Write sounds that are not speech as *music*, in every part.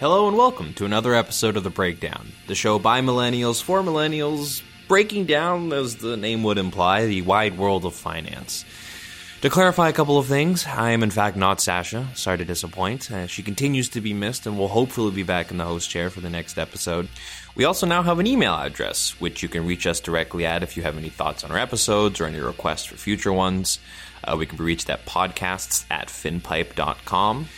Hello and welcome to another episode of The Breakdown, the show by millennials for millennials, breaking down, as the name would imply, the wide world of finance. To clarify a couple of things, I am in fact not Sasha. Sorry to disappoint. Uh, she continues to be missed and will hopefully be back in the host chair for the next episode. We also now have an email address, which you can reach us directly at if you have any thoughts on our episodes or any requests for future ones. Uh, we can be reached at podcasts at finpipe.com.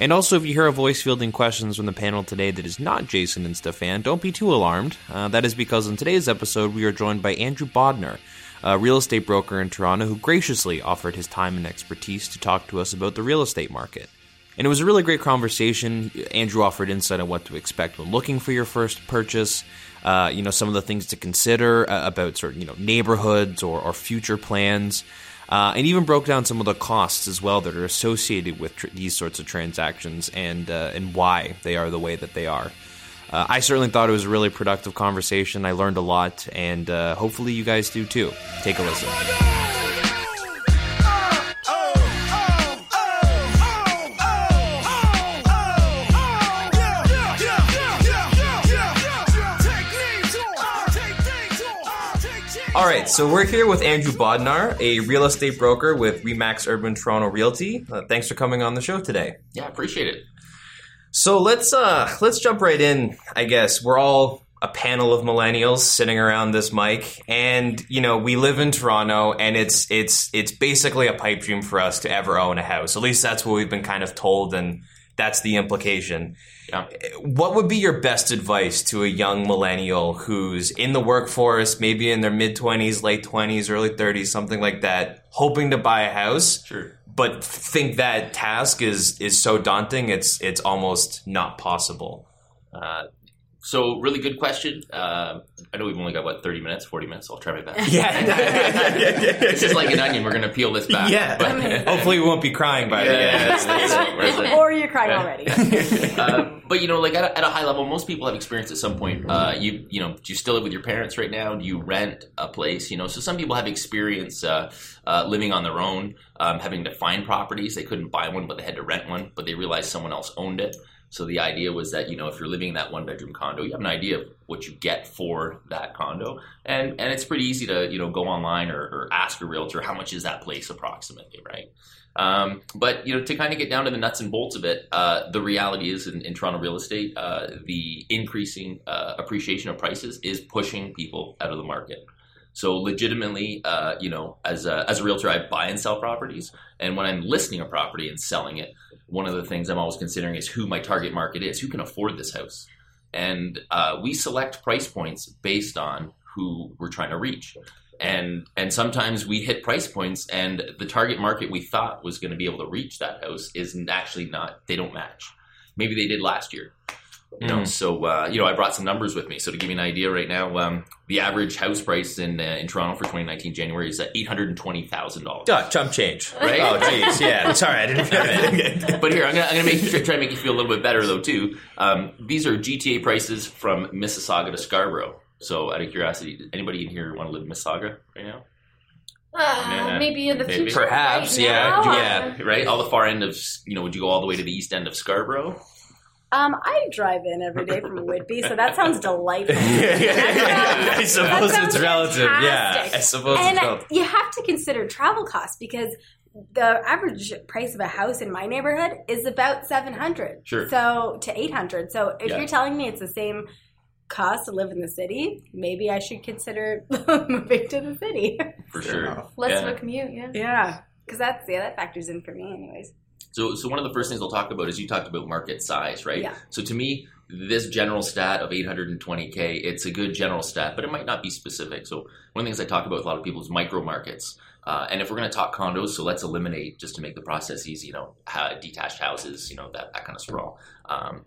And also, if you hear a voice fielding questions from the panel today that is not Jason and Stefan, don't be too alarmed. Uh, that is because in today's episode, we are joined by Andrew Bodnar, a real estate broker in Toronto who graciously offered his time and expertise to talk to us about the real estate market. And it was a really great conversation. Andrew offered insight on what to expect when looking for your first purchase. Uh, you know, some of the things to consider uh, about certain, you know, neighborhoods or, or future plans. Uh, and even broke down some of the costs as well that are associated with tr- these sorts of transactions and uh, and why they are the way that they are. Uh, I certainly thought it was a really productive conversation. I learned a lot, and uh, hopefully you guys do too. Take a listen. All right, so we're here with Andrew Bodnar, a real estate broker with Remax Urban Toronto Realty. Uh, thanks for coming on the show today. Yeah, appreciate it. So let's uh let's jump right in. I guess we're all a panel of millennials sitting around this mic, and you know we live in Toronto, and it's it's it's basically a pipe dream for us to ever own a house. At least that's what we've been kind of told, and that's the implication. Yeah. What would be your best advice to a young millennial who's in the workforce, maybe in their mid twenties, late twenties, early thirties, something like that, hoping to buy a house? Sure. but think that task is is so daunting it's it's almost not possible Uh, so, really good question. Uh, I know we've only got what thirty minutes, forty minutes. I'll try my best. *laughs* yeah *laughs* It's just like an onion. We're going to peel this back. yeah But, *laughs* hopefully we won't be crying by the end that's- that's- where's it? or you're crying already. uh, but you know, like at a, at a high level, most people have experienced at some point. Uh, you you know, do you still live with your parents right now? Do you rent a place? You know, so some people have experience uh, uh, living on their own, um, having to find properties. They couldn't buy one, but they had to rent one. But they realized someone else owned it. So the idea was that you know, if you're living in that one bedroom condo, you have an idea of what you get for that condo, and and it's pretty easy to you know go online or, or ask a realtor how much is that place approximately, right? Um, but you know, to kind of get down to the nuts and bolts of it, uh, the reality is in, in Toronto real estate, uh, the increasing uh, appreciation of prices is pushing people out of the market. So legitimately, uh, you know, as a, as a realtor, I buy and sell properties, and when I'm listing a property and selling it, one of the things I'm always considering is who my target market is, who can afford this house, and uh, we select price points based on who we're trying to reach. And and sometimes we hit price points and the target market we thought was going to be able to reach that house is actually not they don't match. Maybe they did last year you know Mhm. so uh, you know i brought some numbers with me so to give you an idea right now um, the average house price in uh, in toronto for 2019 january is at $820000 oh, chump change Right? oh jeez yeah sorry i didn't *laughs* but here I'm gonna, I'm gonna make try to make you feel a little bit better though too. Um, these are GTA prices from Mississauga to Scarborough. So out of curiosity, does anybody in here want to live in Mississauga right now? Uh, Yeah. maybe in the Maybe. future. Perhaps, right yeah, now, yeah. uh, Right, all the far end of you know. Would you go all the way to the east end of Scarborough? Um, I drive in every day from Whitby, so that sounds delightful. I suppose it's relative yeah i suppose and it's relative you have to consider travel costs because the average price of a house in my neighborhood is about 700 Sure. so to 800 so if Yeah. you're telling me it's the same cost to live in the city maybe i should consider *laughs* moving to the city For sure. Less Yeah. of a commute, yeah. yeah because that's yeah that factors in for me anyways So, so one of the first things I'll talk about is you talked about market size, right? Yeah. So to me, this general stat of 820k, it's a good general stat, but it might not be specific. So one of the things I talk about with a lot of people is micro markets. Uh, and if we're going to talk condos, so let's eliminate just to make the process easy, you know, ha- detached houses, you know, that, that kind of sprawl. Um,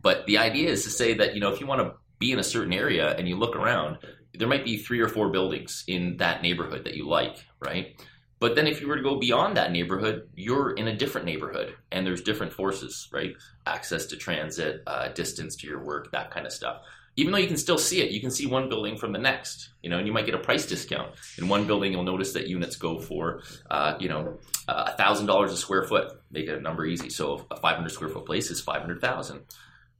but the idea is to say that, you know, if you want to be in a certain area and you look around, there might be three or four buildings in that neighborhood that you like, right? But then if you were to go beyond that neighborhood, you're in a different neighborhood and there's different forces, right? Access to transit, uh, distance to your work, that kind of stuff. Even though you can still see it, you can see one building from the next, you know, and you might get a price discount. In one building, you'll notice that units go for, uh, you know, a thousand dollars a square foot. Make it a number easy. So a 500 square foot place is 500,000.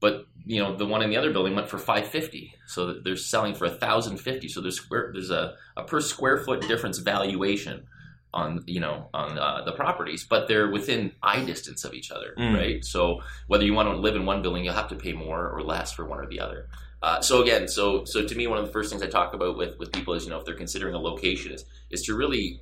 but you know the one in the other building went for 550 so they're selling for 1050 so there's square there's a, a per square foot difference valuation on you know on uh, the properties but they're within eye distance of each other Mm. right? So whether you want to live in one building you'll have to pay more or less for one or the other. Uh, so again so so to me one of the first things i talk about with with people is you know if they're considering a location is is to really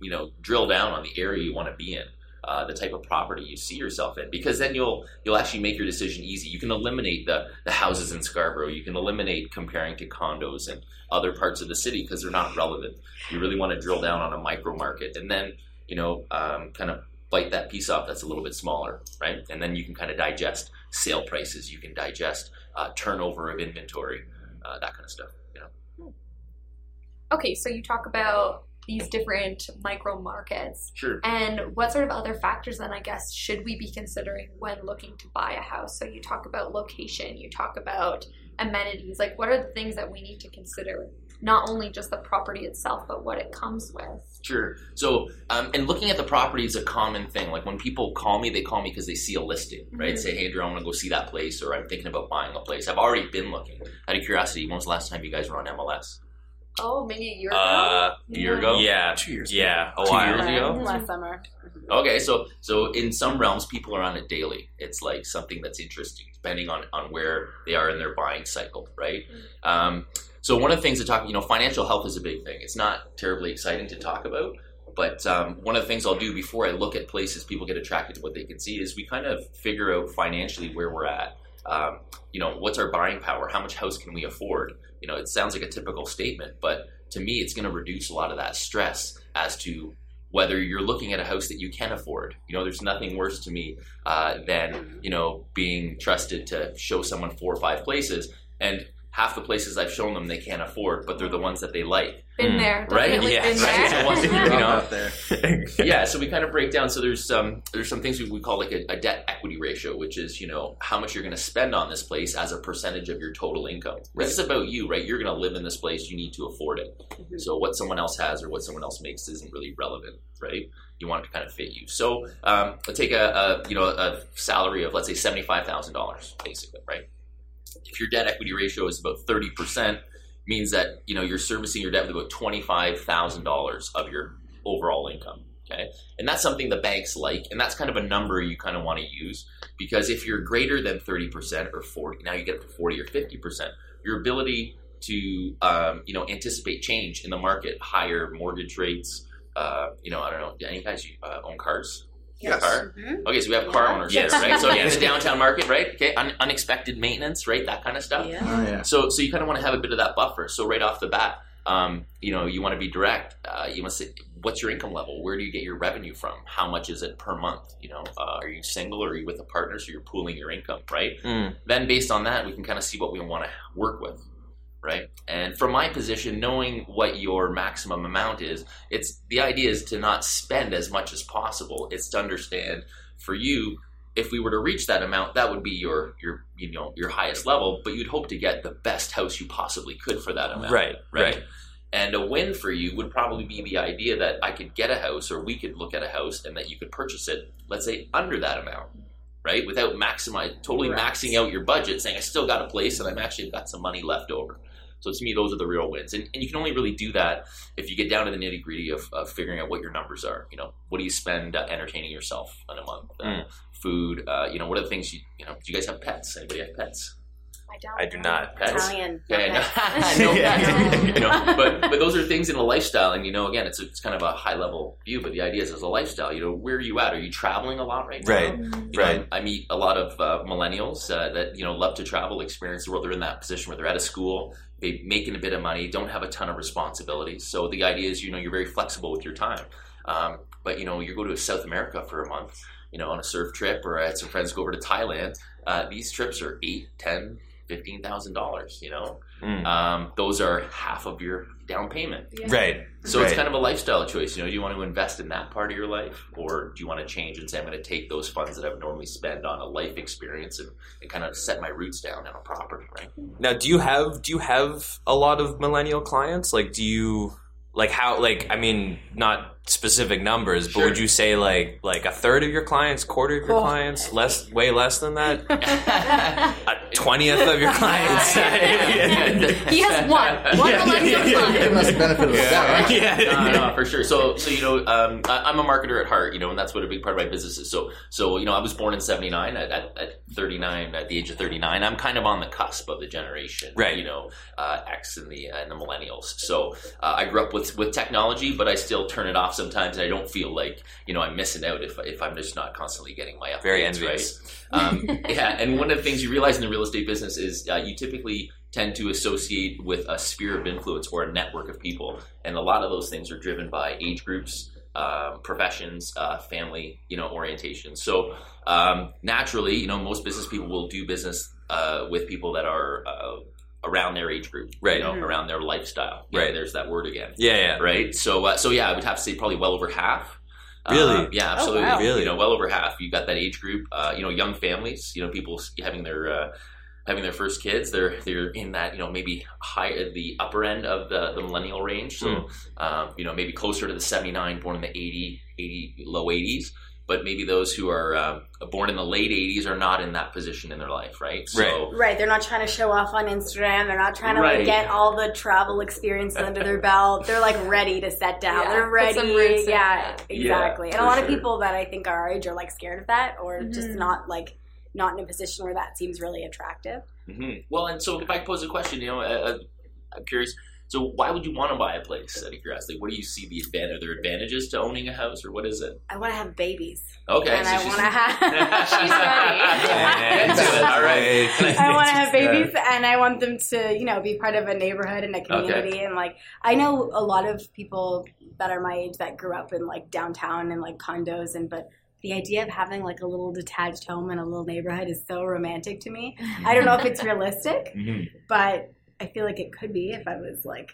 you know drill down on the area you want to be in uh, the type of property you see yourself in because then you'll you'll actually make your decision easy. You can eliminate the the houses in scarborough. You can eliminate comparing to condos in other parts of the city because they're not relevant. You really want to drill down on a micro market and then you know um, kind of bite that piece off that's a little bit smaller right? And then you can kind of digest sale prices. You can digest uh, turnover of inventory uh, that kind of stuff you know? Okay, so you talk about these different micro markets. sure And what sort of other factors then, I guess, should we be considering when looking to buy a house? So you talk about location, you talk about amenities. Like, what are the things that we need to consider? Not only just the property itself, but what it comes with. Sure. So, um, and looking at the property is a common thing. Like when people call me, they call me because they see a listing, right? Mhm. Say, hey, Drew, I want to go see that place, or I'm thinking about buying a place. I've already been looking. Out of curiosity, when was the last time you guys were on MLS? Oh, maybe a year ago? Uh, A year ago? yeah, Two years yeah, a Two while. years ago? Last summer. Okay, so so in some realms, people are on it daily. It's like something that's interesting, depending on on where they are in their buying cycle, right? Um, so one of the things to talk, you know, financial health is a big thing. It's not terribly exciting to talk about, but um, one of the things I'll do before I look at places people get attracted to what they can see is we kind of figure out financially where we're at. Um, you know, what's our buying power? How much house can we afford? You know, it sounds like a typical statement, but to me, it's going to reduce a lot of that stress as to whether you're looking at a house that you can afford. You know, there's nothing worse to me uh, than you know being trusted to show someone four or five places, and half the places I've shown them they can't afford, but they're the ones that they like. Been Mm. there. Right? Yeah, been right. there. So you- *laughs* know, *laughs* *laughs* yeah, so we kind of break down. So there's some there's some things we, we call like a, a debt equity ratio, which is you know how much you're going to spend on this place as a percentage of your total income. This is about you, right? You're going to live in this place. You need to afford it. So what someone else has or what someone else makes isn't really relevant, right? You want it to kind of fit you. So um, let's take a, a you know a salary of let's say seventy five thousand dollars, basically, right? If your debt equity ratio is about thirty percent, means that you know you're servicing your debt with about twenty five thousand dollars of your overall income. Okay, and that's something the banks like, and that's kind of a number you kind of want to use because if you're greater than thirty percent or forty, now you get up to forty or fifty percent, your ability to um, you know anticipate change in the market, higher mortgage rates. Uh, you know, I don't know. Any guys uh, own cars? Yes. Car? Mhm. Okay, so we have car Yeah. owners, Yes. right? So Yes. in the *laughs* downtown market, right? Okay, un- unexpected maintenance, right? That kind of stuff. Yeah. Oh yeah. So, so you kind of want to have a bit of that buffer. So right off the bat, um, you know, you want to be direct. Uh, you must say, what's your income level? Where do you get your revenue from? How much is it per month? You know, uh, are you single or are you with a partner? So you're pooling your income, right? Mm. Then based on that, we can kind of see what we want to work with, right? And from my position, knowing what your maximum amount is, it's the idea is to not spend as much as possible. It's to understand for you if we were to reach that amount, that would be your your you know your highest level. But you'd hope to get the best house you possibly could for that amount, Right, right. And a win for you would probably be the idea that I could get a house, or we could look at a house, and that you could purchase it, let's say under that amount, right? Without maximize totally Right. maxing out your budget, saying I still got a place and I'm actually got some money left over. So to me, those are the real wins, and, and you can only really do that if you get down to the nitty gritty of, of figuring out what your numbers are. You know, what do you spend uh, entertaining yourself in a month? Uh, Mm. Food. Uh, you know, what are the things you you know? Do you guys have pets? Anybody have pets? I, don't I do know. not. Pets? Italian. Yeah, Okay. *laughs* *laughs* no, no pets. *laughs* you know, but but those are things in a lifestyle, and you know, again, it's it's kind of a high level view, but the idea is as a lifestyle. You know, where are you at? Are you traveling a lot right now? Right. You know, Right. I meet a lot of uh, millennials uh, that you know love to travel, experience the world. They're in that position where they're out of school, they making a bit of money, don't have a ton of responsibilities. So the idea is, you know, you're very flexible with your time. Um, but you know, you go to South America for a month, you know, on a surf trip, or I had some friends go over to Thailand. Uh, these trips are eight, ten, fifteen thousand dollars. You know, Mm. um, those are half of your down payment. Yeah. Right. So it's kind of a lifestyle choice. You know, do you want to invest in that part of your life, or do you want to change and say, I'm going to take those funds that I would normally spend on a life experience and, and kind of set my roots down on a property, right? Now, do you have do you have a lot of millennial clients? Like, do you like how like I mean, not specific numbers, but Sure. would you say like like a third of your clients, quarter of your Oh. clients, less, way less than that, *laughs* a twentieth of your clients? *laughs* He has one. One *laughs* Alexa client. Give us the benefit of the doubt, right? no, no, for sure. So, so you know, um, I, I'm a marketer at heart, you know, and that's what a big part of my business is. So, so you know, I was born in '79. At, at, at 39, at the age of 39, I'm kind of on the cusp of the generation, Right. You know, uh, X and the and the millennials. So, uh, I grew up with with technology, but I still turn it off sometimes, I don't feel like you know I'm missing out if if I'm just not constantly getting my updates. Very right? envious. Um, *laughs* yeah, and one of the things you realize in the real estate business is uh, you typically tend to associate with a sphere of influence or a network of people, and a lot of those things are driven by age groups, um, professions, uh, family, you know, orientation. So um, naturally, you know, most business people will do business uh, with people that are uh, around their age group, Right. You know, Mhm. around their lifestyle. Yeah, Right. There's that word again Yeah, yeah. right? So, uh, so yeah, I would have to say probably well over half. Really? Uh, yeah, absolutely. wow. Really? You know, well over half. You've got that age group. Uh, you know, young families. You know, people having their uh, having their first kids. They're they're in that you know maybe high at the upper end of the, the millennial range. So, um, you know, maybe closer to the seventy nine, born in the 80, 80 low eighties. But maybe those who are um, born in the late '80s are not in that position in their life, right? So, Right, they're not trying to show off on Instagram. They're not trying to Right. like get all the travel experiences *laughs* under their belt. They're like ready to set down. Yeah, they're put ready. some roots in, yeah, yeah. exactly. Yeah, and a for lot of people that I think are our age are like scared of that, or just Mhm. not like not in a position where that seems really attractive. hmm Well, and so if I pose a question, you know, uh, uh, I'm curious. So, why would you want to buy a place? Out of curiosity, what do you see the advantage? Are there advantages to owning a house, or what is it? I want to have babies, Okay, and so I want to have. *laughs* She's ready. Get to it. All right. *laughs* I want to have babies, and I want them to, you know, be part of a neighborhood and a community. And like, I know a lot of people that are my age that grew up in like downtown and like condos, and but the idea of having like a little detached home in a little neighborhood is so romantic to me. I don't know if it's *laughs* realistic, Mhm. but I feel like it could be if I was like,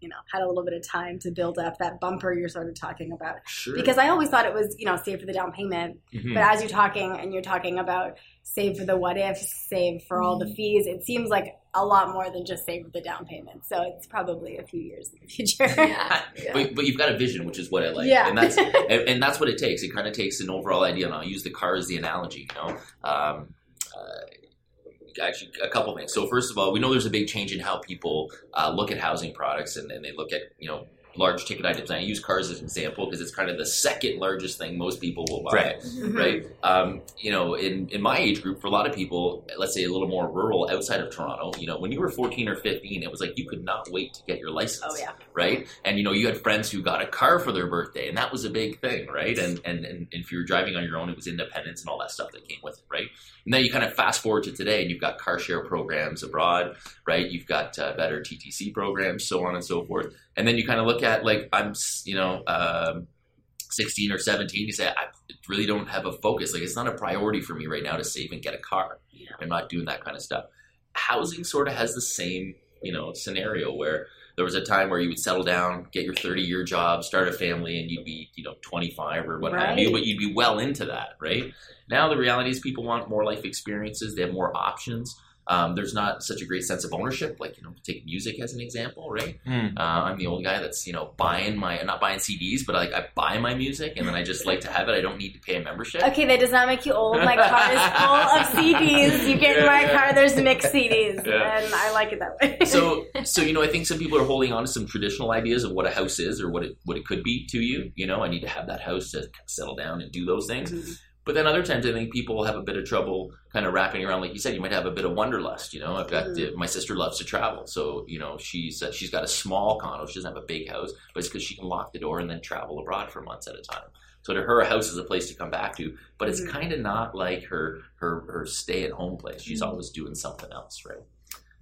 you know, had a little bit of time to build up that bumper you're sort of talking about. Sure. Because I always thought it was, you know, save for the down payment. Mhm. But as you're talking and you're talking about save for the what ifs, save for all the fees, it seems like a lot more than just save for the down payment. So it's probably a few years in the future. Yeah. *laughs* But, but you've got a vision, which is what I like. Yeah. And that's *laughs* and, and that's what it takes. It kind of takes an overall idea, and I'll use the car as the analogy. You know, um, uh, actually, a couple things. So first of all, we know there's a big change in how people uh, look at housing products, and, and they look at you know large ticket items. And I use cars as an example because it's kind of the second largest thing most people will buy. Right. Mm-hmm. Right. Um, you know, in, in my age group, for a lot of people, let's say a little more rural outside of Toronto, you know, when you were 14 or 15, it was like you could not wait to get your license. Oh, yeah. Right. And, you know, you had friends who got a car for their birthday, and that was a big thing. Right. And, and, and if you were driving on your own, it was independence and all that stuff that came with it. Right. And then you kind of fast forward to today, and you've got car share programs abroad. Right. You've got uh, better TTC programs, so on and so forth. And then you kind of look at, like, I'm, you know, um, 16 or 17, you say, I really don't have a focus. Like, it's not a priority for me right now to save and get a car. I'm not doing that kind of stuff. Housing sort of has the same, you know, scenario where there was a time where you would settle down, get your 30 year job, start a family, and you'd be, you know, 25 or what have you, but you'd be well into that, right? Now the reality is people want more life experiences. They have more options. Um, there's not such a great sense of ownership. Like, you know, take music as an example, right? Hmm. Uh, I'm the old guy that's you know buying my not buying CDs, but like I buy my music and then I just like to have it. I don't need to pay a membership. Okay, that does not make you old. My car is full of *laughs* CDs. You get in my Yeah. car, there's mixed CDs, *laughs* Yeah. and I like it that way. *laughs* So so you know I think some people are holding on to some traditional ideas of what a house is or what it what it could be to you. You know I need to have that house to settle down and do those things. Mhm. But then other times I think people have a bit of trouble kind of wrapping around, like you said, you might have a bit of wanderlust. You know, I've got Mhm. my sister loves to travel, so you know she's uh, she's got a small condo. She doesn't have a big house, but it's because she can lock the door and then travel abroad for months at a time. So to her, a house is a place to come back to, but it's Mhm. kind of not like her her her stay at home place. She's Mhm. always doing something else, right?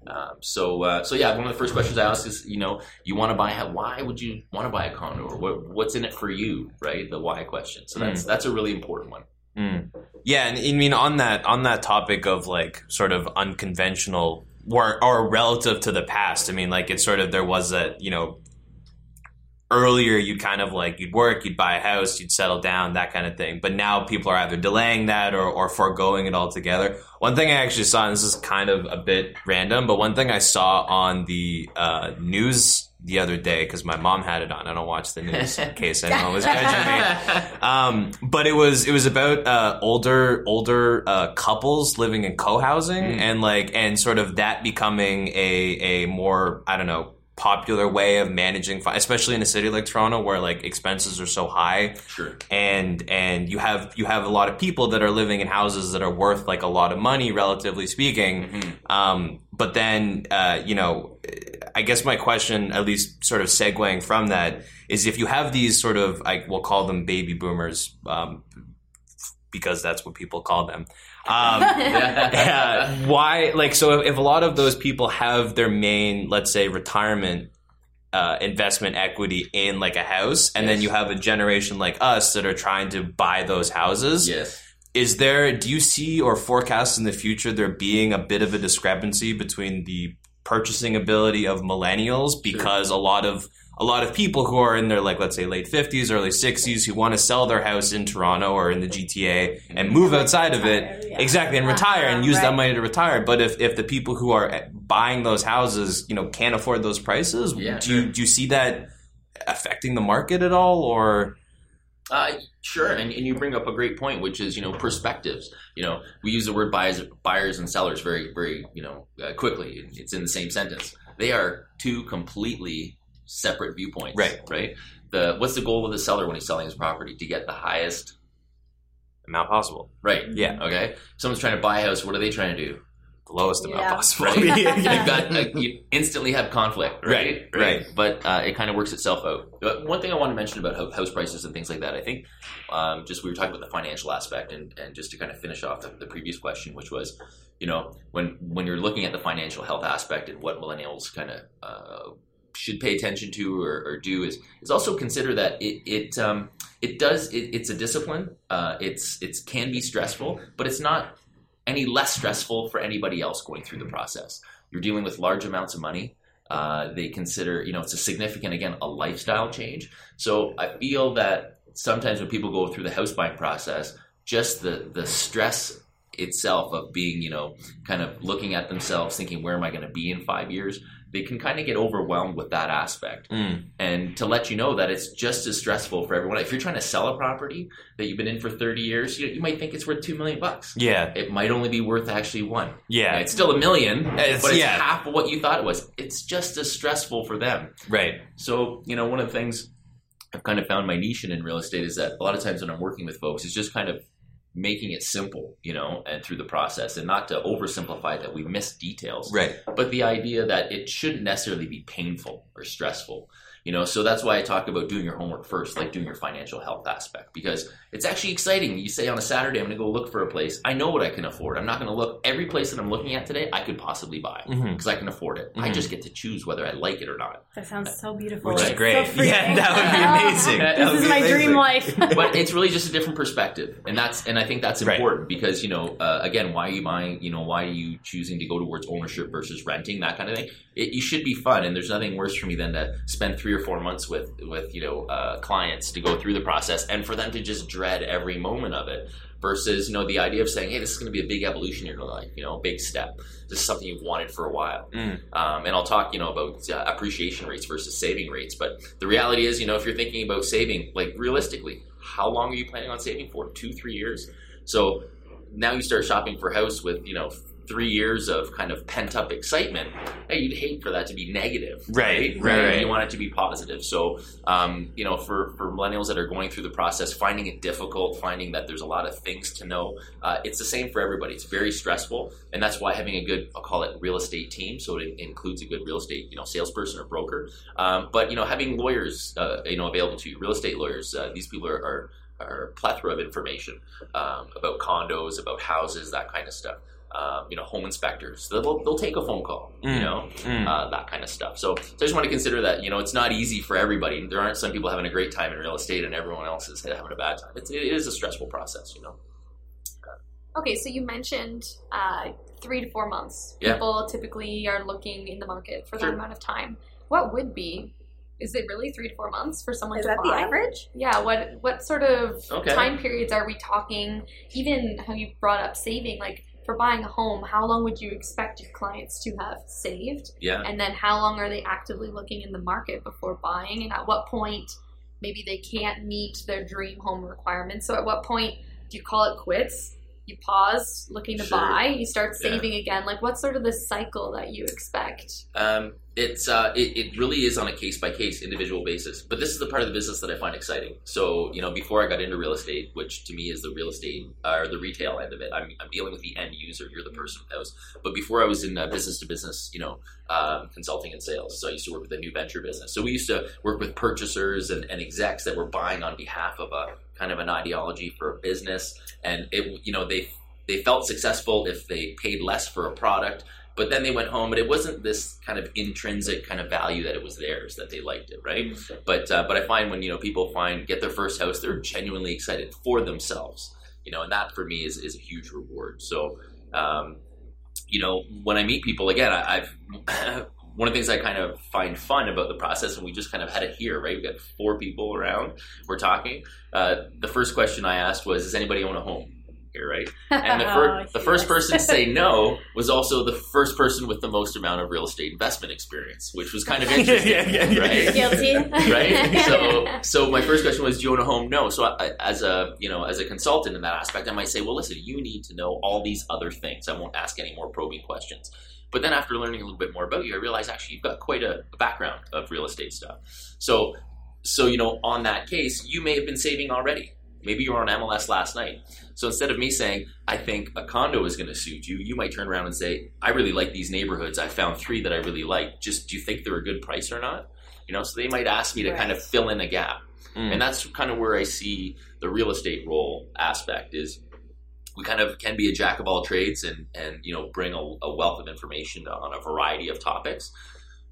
Um, so, uh, so yeah, one of the first questions I ask is, you know, you want to buy, a- why would you want to buy a condo, or what, what's in it for you, right? The why question. So that's that's a really important one. Mm. Yeah, and I mean on that on that topic of like sort of unconventional or or relative to the past. I mean, like it's sort of there was a you know earlier you kind of like you'd work, you'd buy a house, you'd settle down, that kind of thing. But now people are either delaying that or or foregoing it altogether. One thing I actually saw, and this is kind of a bit random, but one thing I saw on the uh, news the other day because my mom had it on. I don't watch the news in *laughs* case anyone was judging me. *laughs* Um, but it was it was about uh, older older uh, couples living in co-housing Mm. and like and sort of that becoming a a more I don't know popular way of managing, fi- especially in a city like Toronto where like expenses are so high Sure. and and you have you have a lot of people that are living in houses that are worth like a lot of money relatively speaking Mhm. um, but then uh, you know i guess my question at least sort of segueing from that is if you have these sort of i will call them baby boomers um, because that's what people call them um, yeah, *laughs* *laughs* why like so if, if a lot of those people have their main let's say retirement uh, investment equity in like a house and then you have a generation like us that are trying to buy those houses Yes. is there do you see or forecast in the future there being a bit of a discrepancy between the purchasing ability of millennials because a lot of a lot of people who are in their like let's say late 50s early 60s who want to sell their house in Toronto or in the GTA and move outside of it yeah. exactly and retire and use that money to retire. But if if the people who are eh, buying those houses you know can't afford those prices Yeah, do you do you see that affecting the market at all or Uh, sure, and, and you bring up a great point, which is you know perspectives. You know, we use the word buyers, buyers and sellers very, very you know uh, quickly. It's in the same sentence. They are two completely separate viewpoints. Right. Right. The what's the goal of the seller when he's selling his property to get the highest? amount possible Right. yeah Okay. Someone's trying to buy a house. What are they trying to do? The lowest amount Yeah. possible Right. *laughs* You've *laughs* got like, you instantly have conflict, right? Right, right. But uh, it kind of works itself out. But one thing I want to mention about house prices and things like that, I think, um, just we were talking about the financial aspect, and, and just to kind of finish off the, the previous question, which was, you know, when when you're looking at the financial health aspect and what millennials kind of uh, should pay attention to or, or do is is also consider that it it um, it does it, it's a discipline. Uh, it's it's can be stressful, but it's not any less stressful for anybody else going through the process. You're dealing with large amounts of money. Uh, they consider, you know, it's a significant, again, a lifestyle change. So I feel that sometimes when people go through the house buying process, just the the stress itself of being, you know, kind of looking at themselves, thinking, where am I going to be in five years? They can kind of get overwhelmed with that aspect. Mm. And to let you know that it's just as stressful for everyone. If you're trying to sell a property that you've been in for 30 years, you, you might think it's worth two million bucks. yeah It might only be worth actually one. yeah It's still a million, It's- but it's yeah. half of what you thought it was. It's just as stressful for them. right So, you know, one of the things I've kind of found my niche in in real estate is that a lot of times when I'm working with folks, it's just kind of making it simple, you know, and through the process and not to oversimplify that we miss details. Right. But the idea that it shouldn't necessarily be painful or stressful you know so that's why i talk about doing your homework first like doing your financial health aspect because it's actually exciting. You say on a saturday i'm going to go look for a place. I know what i can afford. I'm not going to look. Every place that i'm looking at today i could possibly buy because i can afford it. I Mhm. just get to choose whether i like it or not. That sounds so beautiful. which is It's great. So yeah that would be *laughs* amazing. That This would is my amazing. dream life. *laughs* but it's really just a different perspective and that's and i think that's Right. important because you know uh, again why are you buying you know why are you choosing to go towards ownership versus renting that kind of thing it, you should be fun and there's nothing worse for me than to spend three or four months with with you know uh, clients to go through the process and for them to just dread every moment of it versus you know the idea of saying hey this is going to be a big evolution in your life you know a big step this is something you've wanted for a while Mm. um, and I'll talk, you know, about uh, appreciation rates versus saving rates. But the reality is, you know, if you're thinking about saving, like realistically, how long are you planning on saving for? Two, three years. So now you start shopping for house with, you know, three years of kind of pent up excitement. Hey, you'd hate for that to be negative, Right, right, right. You want it to be positive. So, um, you know, for for millennials that are going through the process, finding it difficult, finding that there's a lot of things to know, uh, it's the same for everybody. It's very stressful, and that's why having a good, I'll call it, real estate team. So it includes a good real estate, you know, salesperson or broker. Um, but you know, having lawyers, uh, you know, available to you, real estate lawyers. Uh, these people are. are are a plethora of information um, about condos, about houses, that kind of stuff. Um, you know, home inspectors. They'll, they'll take a phone call. You Mm. know, Mm. uh, that kind of stuff. So, so I just want to consider that you know it's not easy for everybody. There aren't some people having a great time in real estate and everyone else is having a bad time. It's, it is a stressful process, you know. Okay, so you mentioned uh, three to four months. Yeah. People typically are looking in the market for Sure. that amount of time. What would be? Is it really three to four months for someone Is to that the buy? average? Yeah. What what sort of Okay. time periods are we talking? Even how you brought up saving, like for buying a home, how long would you expect your clients to have saved? Yeah. And then how long are they actively looking in the market before buying? And at what point maybe they can't meet their dream home requirements? So at what point do you call it quits? You pause looking to Sure. buy, you start Yeah. saving again. Like what's sort of the cycle that you expect? Um, it's uh, it, it really is on a case by case, individual basis. But this is the part of the business that I find exciting. So you know, before I got into real estate, which to me is the real estate uh, or the retail end of it, I'm, I'm dealing with the end user. You're the person that house. But before I was in uh, business to business, you know, um, consulting and sales. So I used to work with a new venture business. So we used to work with purchasers and, and execs that were buying on behalf of a kind of an ideology for a business, and it you know they they felt successful if they paid less for a product but then they went home. But it wasn't this kind of intrinsic kind of value that it was theirs that they liked it right? But uh, but i find when you know people find get their first house they're genuinely excited for themselves you know and that for me is, is a huge reward. So um, you know when i meet people again I, i've *laughs* one of the things I kind of find fun about the process, and we just kind of had it here, right? We got four people around, we're talking. Uh, the first question I asked was, "Does anybody own a home?" Here, right? *laughs* And the, fir- Oh, the first person to say *laughs* no was also the first person with the most amount of real estate investment experience, which was kind of *laughs* interesting, Yeah, yeah, yeah. right? Guilty. right? So, so my first question was, do you own a home? No. So, I, as a you know, as a consultant in that aspect, I might say, well, listen, you need to know all these other things. I won't ask any more probing questions. But then, after learning a little bit more about you, I realized actually you've got quite a, a background of real estate stuff. So, so you know, on that case, you may have been saving already. Maybe you were on MLS last night. So instead of me saying, I think a condo is going to suit you, you might turn around and say, I really like these neighborhoods. I found three that I really like. Just do you think they're a good price or not? You know, so they might ask me to kind of fill in a gap. Mm. And that's kind of where I see the real estate role aspect is we kind of can be a jack of all trades and, and you know, bring a, a wealth of information on a variety of topics.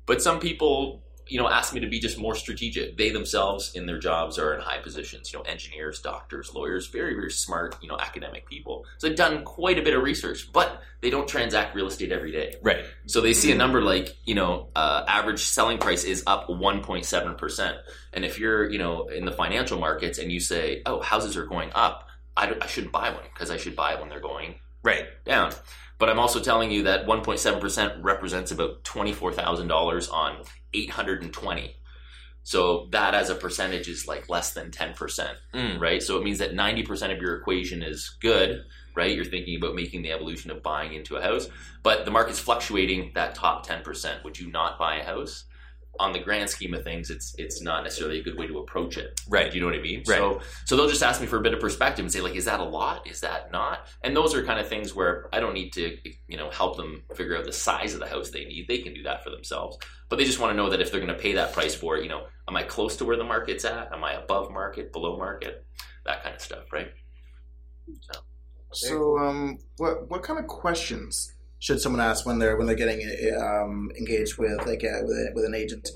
But some people, you know, ask me to be just more strategic. They themselves in their jobs are in high positions, you know, engineers, doctors, lawyers, very, very smart, you know, academic people. So they've done quite a bit of research, but they don't transact real estate every day. Right. So they see a number like, you know, uh, average selling price is up 1.7%. And if you're, you know, in the financial markets and you say, oh, houses are going up, I, don't- I shouldn't buy one because I should buy when they're going Right. down. But I'm also telling you that 1.7% represents about $24,000 on 820. So that as a percentage is like less than 10%, Mm. right? So it means that 90% of your equation is good, right? You're thinking about making the evolution of buying into a house, but the market's fluctuating that top 10%. Would you not buy a house? On the grand scheme of things, it's it's not necessarily a good way to approach it. Right. Do you know what I mean? Right. So so they'll just ask me for a bit of perspective and say like, is that a lot? Is that not? And those are kind of things where I don't need to you know help them figure out the size of the house they need. They can do that for themselves. But they just want to know that if they're going to pay that price for it, you know, am I close to where the market's at? Am I above market, below market? That kind of stuff, right? So, um, what what kind of questions should someone ask when they're when they're getting um, engaged with like a, with, a, with an agent?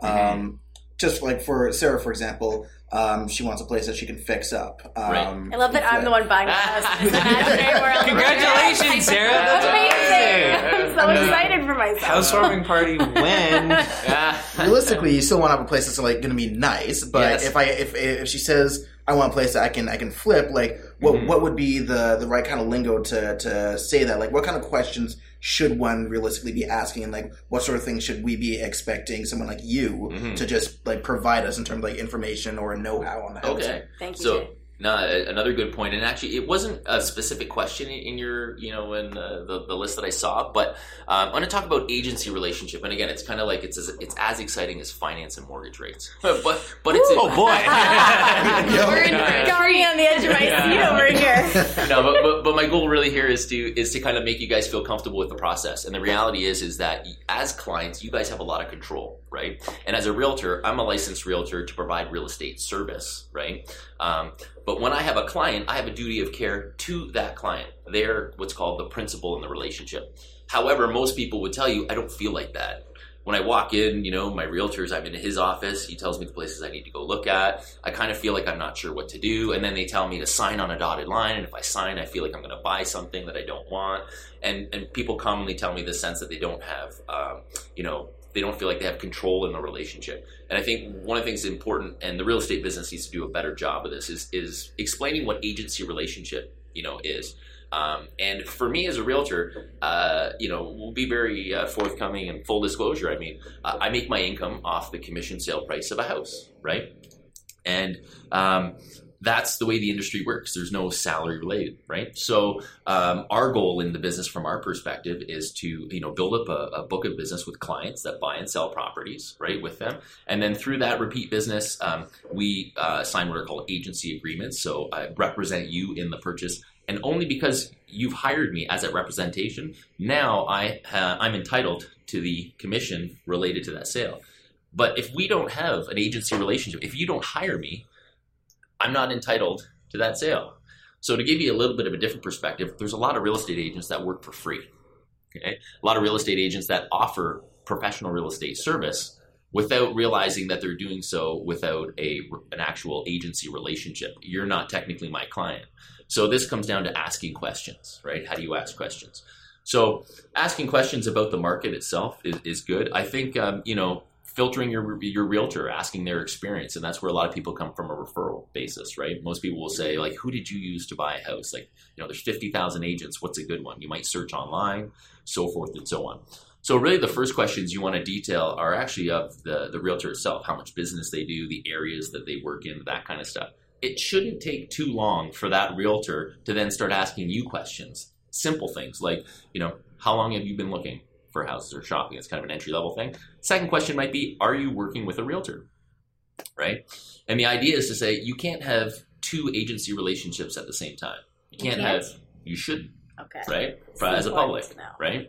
Um, Just like for Sarah, for example, um, she wants a place that she can fix up. Um, I love that I'm the one buying the *laughs* house. in this imaginary *laughs* world. Congratulations, Sarah. That's Amazing! I'm so And excited for myself. Housewarming party *laughs* when? Yeah. Realistically, you still want to have a place that's like going to be nice. But Yes. if I if if she says I want a place that I can I can flip, like what Mhm. what would be the the right kind of lingo to to say that? Like what kind of questions should one realistically be asking, and like what sort of things should we be expecting someone like you Mhm. to just like provide us in terms of like information or know how on the house? Okay. Thank you. So Jay. No, another good point, and actually, it wasn't a specific question in in your, you know, in the, the, the list that I saw, but um, I'm going to talk about agency relationship, and again, it's kind of like it's as, it's as exciting as finance and mortgage rates, *laughs* but but it's Oh boy. *laughs* We're in for a Got me on the edge of my Yeah. seat over here. *laughs* no, but, but but my goal really here is to is to kind of make you guys feel comfortable with the process. And the reality is is that as clients, you guys have a lot of control, right? And as a realtor, I'm a licensed realtor to provide real estate service, right? Um, but when I have a client, I have a duty of care to that client. They're what's called the principal in the relationship. However, most people would tell you, I don't feel like that. When I walk in, you know, my realtor's, I'm in his office. He tells me the places I need to go look at. I kind of feel like I'm not sure what to do. And then they tell me to sign on a dotted line. And if I sign, I feel like I'm going to buy something that I don't want. And, and people commonly tell me the sense that they don't have, um, you know, they don't feel like they have control in the relationship. And I think one of the things important, and the real estate business needs to do a better job of this, is, is explaining what agency relationship, you know, is. Um, and for me as a realtor, uh, you know, we'll be very uh, forthcoming and full disclosure. I mean, uh, I make my income off the commission sale price of a house, right? And um, that's the way the industry works. There's no salary related, right? So um, our goal in the business, from our perspective, is to you know build up a, a, book of business with clients that buy and sell properties, right, with them, and then through that repeat business, um, we uh, sign what are called agency agreements. So I represent you in the purchase, and only because you've hired me as a representation, now I uh, I'm entitled to the commission related to that sale. But if we don't have an agency relationship, if you don't hire me, I'm not entitled to that sale. So to give you a little bit of a different perspective, there's a lot of real estate agents that work for free. Okay? A lot of real estate agents that offer professional real estate service without realizing that they're doing so without a an actual agency relationship. You're not technically my client. So this comes down to asking questions, right? How do you ask questions? So asking questions about the market itself is, is good. I think um, you know filtering your your realtor, asking their experience, and that's where a lot of people come from a referral basis, right? Most people will say like, "Who did you use to buy a house?" Like, you know, there's fifty thousand agents. What's a good one? You might search online, so forth and so on. So really, the first questions you want to detail are actually of the the realtor itself, how much business they do, the areas that they work in, that kind of stuff. It shouldn't take too long for that realtor to then start asking you questions. Simple things like, you know, how long have you been looking? For houses or shopping. It's kind of an entry level thing. Second question might be Are you working with a realtor? Right? And the idea is to say you can't have two agency relationships at the same time. You can't, You can't? have, you should, Okay. right? For, as a public, right?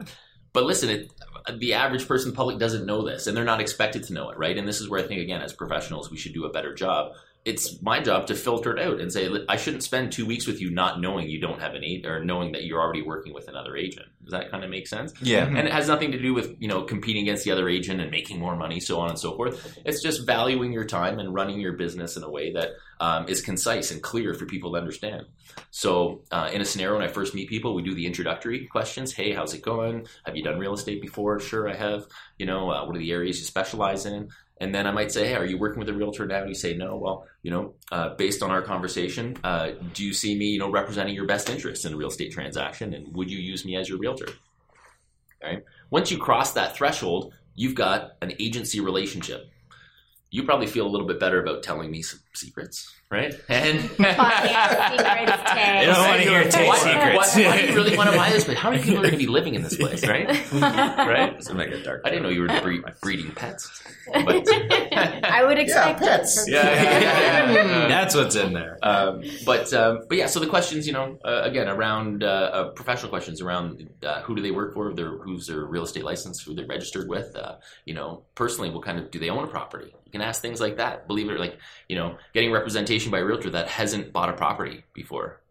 But listen, it, the average person, public doesn't know this, and they're not expected to know it, right? And this is where I think, again, as professionals, we should do a better job. It's my job to filter it out and say, I shouldn't spend two weeks with you not knowing you don't have an agent or knowing that you're already working with another agent. Does that kind of make sense? Yeah. and it has nothing to do with you know competing against the other agent and making more money so on and so forth. It's just valuing your time and running your business in a way that um, is concise and clear for people to understand. So uh, in a scenario when i first meet people we do the introductory questions. Hey how's it going? Have you done real estate before? Sure i have. You know uh, what are the areas you specialize in and then I might say, "Hey, are you working with a realtor now?" And you say, "No." Well, you know, uh, based on our conversation, uh, do you see me, you know, representing your best interest in a real estate transaction, and would you use me as your realtor? Right. Once you cross that threshold, you've got an agency relationship. You probably feel a little bit better about telling me some secrets, right? And secrets, Tay. They don't want to hear Tay why, secrets. Why, why do you really want to buy this place? How many people are going to be living in this place, right? *laughs* Right. Doesn't make a dark. I didn't know you were bre- breeding pets. But, *laughs* I would expect pets. it. Yeah, yeah, yeah, yeah. *laughs* That's what's in there. Um, but um, but yeah, so the questions, you know, uh, again around uh, uh, professional questions around uh, who do they work for, their who's their real estate license, who they're registered with, uh, you know, personally, what kind of do they own a property? Can ask things like that. Believe it or like, you know, getting representation by a realtor that hasn't bought a property before.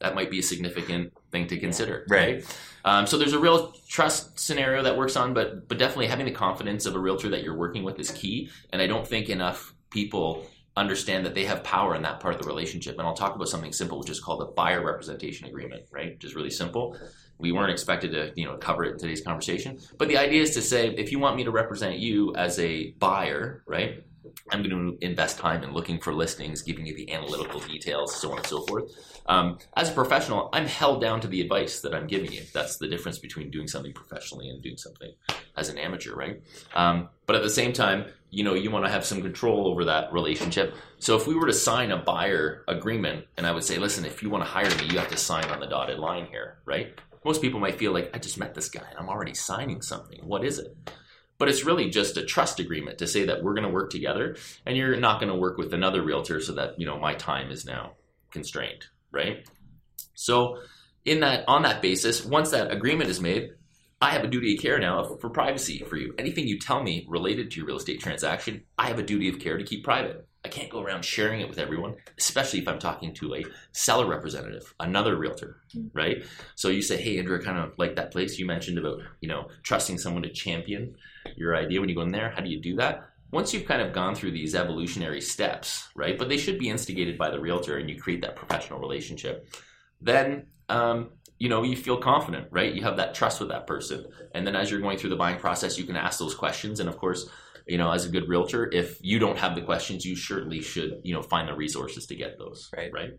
That might be a significant thing to consider, Right. Um, so there's a real trust scenario that works on, but but definitely having the confidence of a realtor that you're working with is key. And I don't think enough people understand that they have power in that part of the relationship. And I'll talk about something simple, which is called a buyer representation agreement, right? Which is really simple. We weren't expected to, you know, cover it in today's conversation. But the idea is to say, if you want me to represent you as a buyer, right? I'm going to invest time in looking for listings, giving you the analytical details, so on and so forth. Um, as a professional, I'm held down to the advice that I'm giving you. That's the difference between doing something professionally and doing something as an amateur, right? Um, but at the same time, you know, you want to have some control over that relationship. So if we were to sign a buyer agreement, and I would say, listen, if you want to hire me, you have to sign on the dotted line here, right? Most people might feel like I just met this guy and I'm already signing something. What is it? But it's really just a trust agreement to say that we're going to work together, and you're not going to work with another realtor so that you know my time is now constrained, right? So, in that on that basis, once that agreement is made, I have a duty of care now for privacy for you. Anything you tell me related to your real estate transaction, I have a duty of care to keep private. I can't go around sharing it with everyone, especially if I'm talking to a seller representative, another realtor, right? So you say, "Hey, Andrew, I kind of like that place you mentioned about, you know, trusting someone to champion your idea when you go in there. How do you do that?" Once you've kind of gone through these evolutionary steps, right? But they should be instigated by the realtor, and you create that professional relationship. Then um, you know you feel confident right you have that trust with that person and then as you're going through the buying process you can ask those questions and of course you know as a good realtor if you don't have the questions you surely should you know find the resources to get those Right. right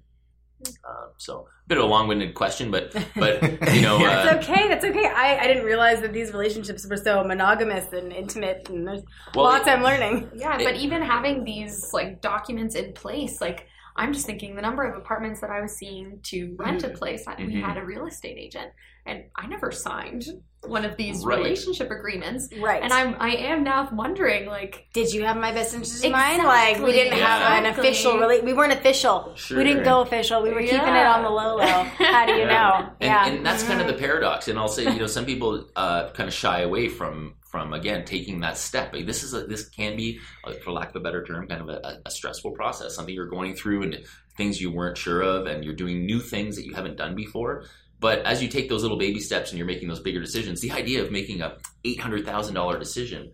Uh, so a bit of a long-winded question, but but you *laughs* know, uh, That's okay. That's okay. I, I didn't realize that these relationships were so monogamous and intimate, and there's well, lots I'm learning. Yeah, It- but even having these like documents in place, like I'm just thinking the number of apartments that I was seeing to rent a place. I We had a real estate agent, and I never signed one of these Right. relationship agreements. Right. And I'm I am now wondering like Did you have my best interest in mind? Like we didn't Exactly. have an official. Rela- we weren't official. Sure. We didn't go official. We were keeping it on the low low. How do you *laughs* know? And, yeah. and that's kind of the paradox. And I'll say, you know, *laughs* some people uh, kind of shy away from from again taking that step. Like, this is a, this can be, uh, for lack of a better term, kind of a, a stressful process. Something you're going through and things you weren't sure of, and you're doing new things that you haven't done before. But as you take those little baby steps and you're making those bigger decisions, the idea of making a eight hundred thousand dollar decision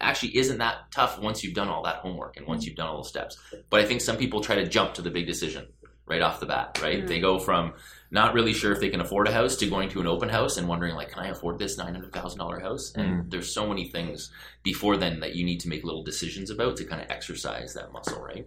actually isn't that tough once you've done all that homework and once mm-hmm. you've done all those steps. But I think some people try to jump to the big decision right off the bat, right? They mm-hmm. go from not really sure if they can afford a house to going to an open house and wondering like, can I afford this nine hundred thousand dollar house? And mm-hmm. there's so many things before then that you need to make little decisions about to kind of exercise that muscle, right?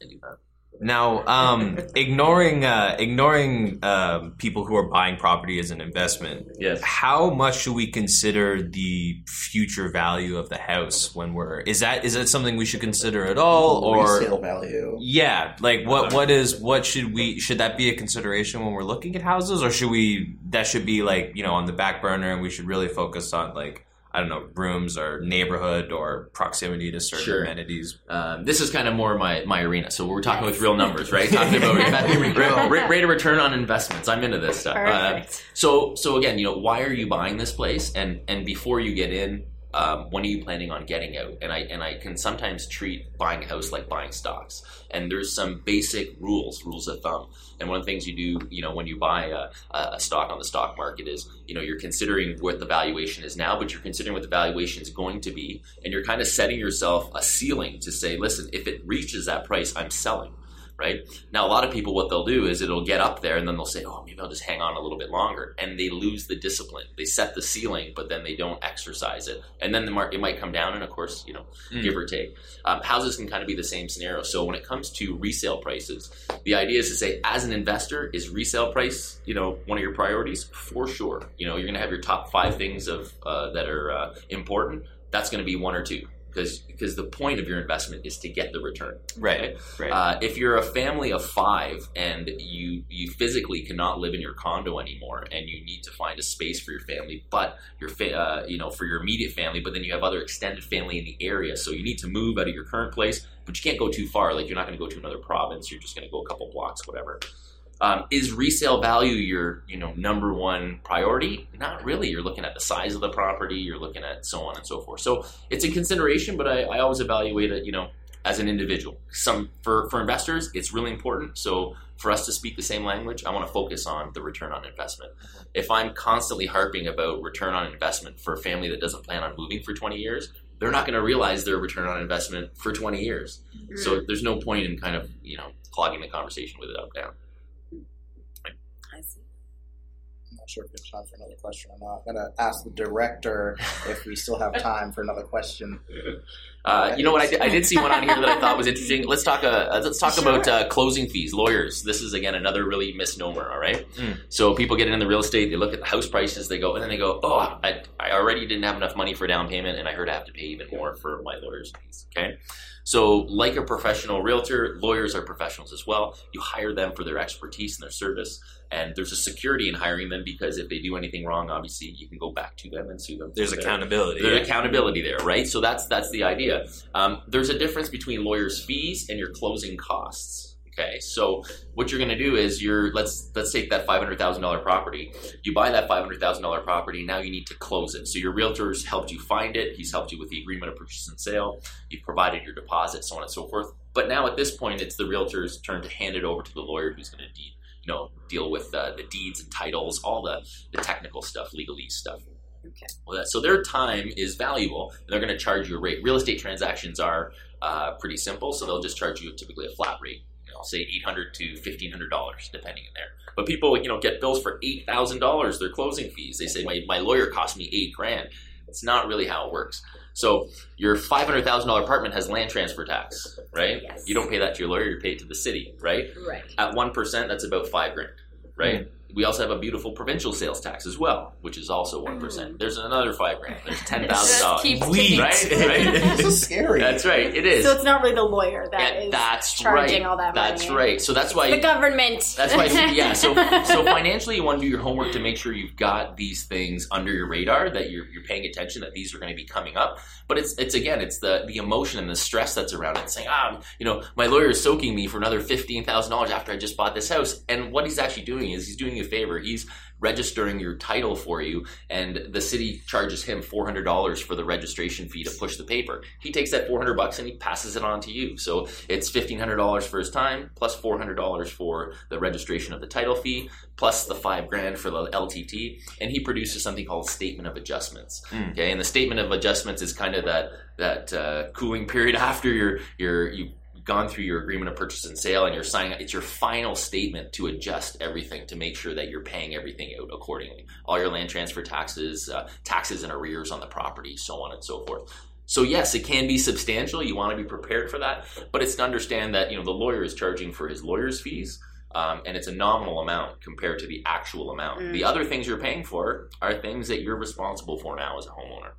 And do that. Now, um, *laughs* ignoring uh, ignoring um, people who are buying property as an investment, Yes. how much should we consider the future value of the house when we're is that is that something we should consider at all or resale value. yeah like what what is what should we should that be a consideration when we're looking at houses or should we that should be like you know on the back burner and we should really focus on like I don't know rooms or neighborhood or proximity to certain Sure. amenities Um, this is kind of more my, my arena. So we're talking Yes. with real numbers, right? *laughs* Talking about invest- rate, *laughs* rate, rate of return on investments. I'm into this stuff. Uh, So so again, you know, why are you buying this place? And and before you get in, um, when are you planning on getting out? And I and I can sometimes treat buying a house like buying stocks. And there's some basic rules, rules of thumb. And one of the things you do, you know, when you buy a, a stock on the stock market is, you know, you're considering what the valuation is now, but you're considering what the valuation is going to be, and you're kind of setting yourself a ceiling to say, listen, if it reaches that price, I'm selling right? Now, a lot of people, what they'll do is it'll get up there and then they'll say, oh, maybe I'll just hang on a little bit longer. And they lose the discipline. They set the ceiling, but then they don't exercise it. And then the market might come down, and of course, you know, Mm. give or take. Um, houses can kind of be the same scenario. So when it comes to resale prices, the idea is to say, as an investor, is resale price, you know, one of your priorities? For sure. You know, you're going to have your top five things of uh, that are uh, important. That's going to be one or two. Because, because the point of your investment is to get the return. right right Uh, if you're a family of five and you you physically cannot live in your condo anymore, and you need to find a space for your family, but your fa- uh, you know for your immediate family, but then you have other extended family in the area, so you need to move out of your current place, but you can't go too far. Like you're not going to go to another province. You're just going to go a couple blocks, whatever. Um, is resale value your you know number one priority? Not really. You're looking at the size of the property. You're looking at so on and so forth. So it's a consideration, but I, I always evaluate it. You know, as an individual. Some for for investors, it's really important. So for us to speak the same language, I want to focus on the return on investment. If I'm constantly harping about return on investment for a family that doesn't plan on moving for 20 years, they're not going to realize their return on investment for 20 years. So there's no point in kind of you know clogging the conversation with it up down. I see. I'm not sure if we have time for another question or not. I'm gonna ask the director if we still have time for another question. *laughs* Uh, you know what? I did, I did see one on here that I thought was interesting. Let's talk. Uh, let's talk Sure. about uh, closing fees. Lawyers. This is again another really misnomer. All right. Mm. So people get into real estate. They look at the house prices. They go and then they go, "Oh, I, I already didn't have enough money for down payment, and I heard I have to pay even more for my lawyer's fees." Okay. So, like a professional realtor, lawyers are professionals as well. You hire them for their expertise and their service, and there's a security in hiring them because if they do anything wrong, obviously you can go back to them and sue them. there's their- accountability there's yeah. accountability there, right? So that's that's the idea. Um, there's a difference between lawyers' fees and your closing costs. Okay, so what you're going to do is you're let's let's take that five hundred thousand dollar property. You buy that five hundred thousand dollar property. Now you need to close it. So your realtor's helped you find it. He's helped you with the agreement of purchase and sale. You've provided your deposit, so on and so forth. But now at this point, it's the realtor's turn to hand it over to the lawyer who's going to de- you know deal with uh, the deeds and titles, all the the technical stuff, legalese stuff. Okay. Well, that, so their time is valuable, and they're going to charge you a rate. Real estate transactions are uh, pretty simple, so they'll just charge you typically a flat rate. You know, I'll say eight hundred to fifteen hundred dollars, depending in there. But people, you know, get bills for eight thousand dollars. Their closing fees. They say my, my lawyer cost me eight grand. It's not really how it works. So your five hundred thousand dollar apartment has land transfer tax, right? Yes. You don't pay that to your lawyer; you pay it to the city, right? Right. At one percent, that's about five grand, right? Hmm. We also have a beautiful provincial sales tax as well, which is also one Mm. There's another five grand. There's *laughs* ten thousand dollars. Sweet. Right, right. *laughs* so scary. That's right. It is. So it's not really the lawyer that Yeah, is that's charging right. all that money. That's right. So that's why The government. That's why, *laughs* yeah. So, so financially, you want to do your homework to make sure you've got these things under your radar, that you're, you're paying attention, that these are going to be coming up. But it's, it's again, it's the the emotion and the stress that's around it. Saying, ah, you know, my lawyer is soaking me for another fifteen thousand dollars after I just bought this house. And what he's actually doing is he's doing a favor. He's registering your title for you, and the city charges him four hundred dollars for the registration fee to push the paper. He takes that four hundred bucks and he passes it on to you. So it's fifteen hundred dollars for his time, plus four hundred dollars for the registration of the title fee, plus the five grand for the LTT, and he produces something called statement of adjustments. Mm. Okay, and the statement of adjustments is kind of that that uh, cooling period *laughs* after your your you gone through your agreement of purchase and sale and you're signing it's your final statement to adjust everything to make sure that you're paying everything out accordingly. All your land transfer taxes uh, taxes and arrears on the property so on and so forth. So yes it can be substantial. You want to be prepared for that but it's to understand that you know the lawyer is charging for his lawyer's fees um, and it's a nominal amount compared to the actual amount. Mm. the other things you're paying for are things that you're responsible for now as a homeowner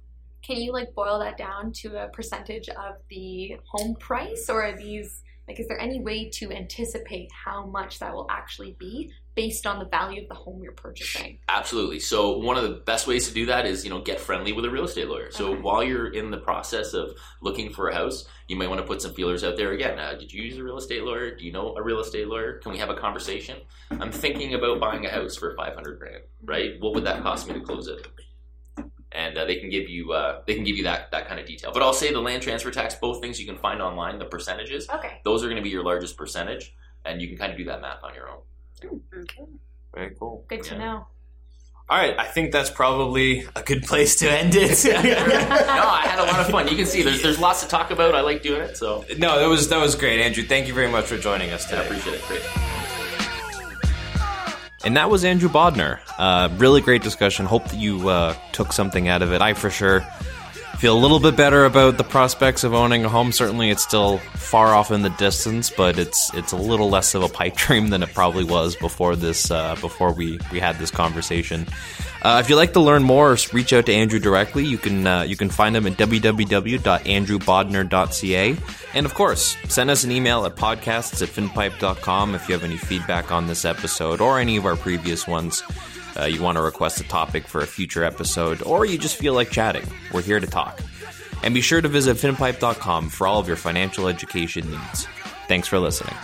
Can you like boil that down to a percentage of the home price, or are these like is there any way to anticipate how much that will actually be based on the value of the home you're purchasing? Absolutely. So one of the best ways to do that is, you know, get friendly with a real estate lawyer. So Okay. while you're in the process of looking for a house, you might want to put some feelers out there. Again, uh, did you use a real estate lawyer? Do you know a real estate lawyer? Can we have a conversation? I'm thinking about buying a house for 500 grand. Right? What would that cost me to close it? And uh, they can give you uh, they can give you that that kind of detail. But I'll say the land transfer tax, both things you can find online, the percentages. Okay. Those are going to be your largest percentage, and you can kind of do that math on your own. Okay. Very cool. Good to Yeah. know. All right, I think that's probably a good place to end it. *laughs* no, I had a lot of fun. You can see there's there's lots to talk about. I like doing it, so no, that was that was great, Andrew. Thank you very much for joining us today. I appreciate it. Great. And that was Andrew Bodner. Uh, really great discussion. Hope that you uh, took something out of it. I for sure feel a little bit better about the prospects of owning a home. Certainly, it's still far off in the distance, but it's it's a little less of a pipe *laughs* dream than it probably was before this uh, before we we had this conversation. Uh, if you'd like to learn more, reach out to Andrew directly. You can uh, you can find him at www.andrewbodner.ca. And of course, send us an email at podcasts at finpipe.com if you have any feedback on this episode or any of our previous ones. Uh, you want to request a topic for a future episode, or you just feel like chatting. We're here to talk. And be sure to visit finpipe.com for all of your financial education needs. Thanks for listening.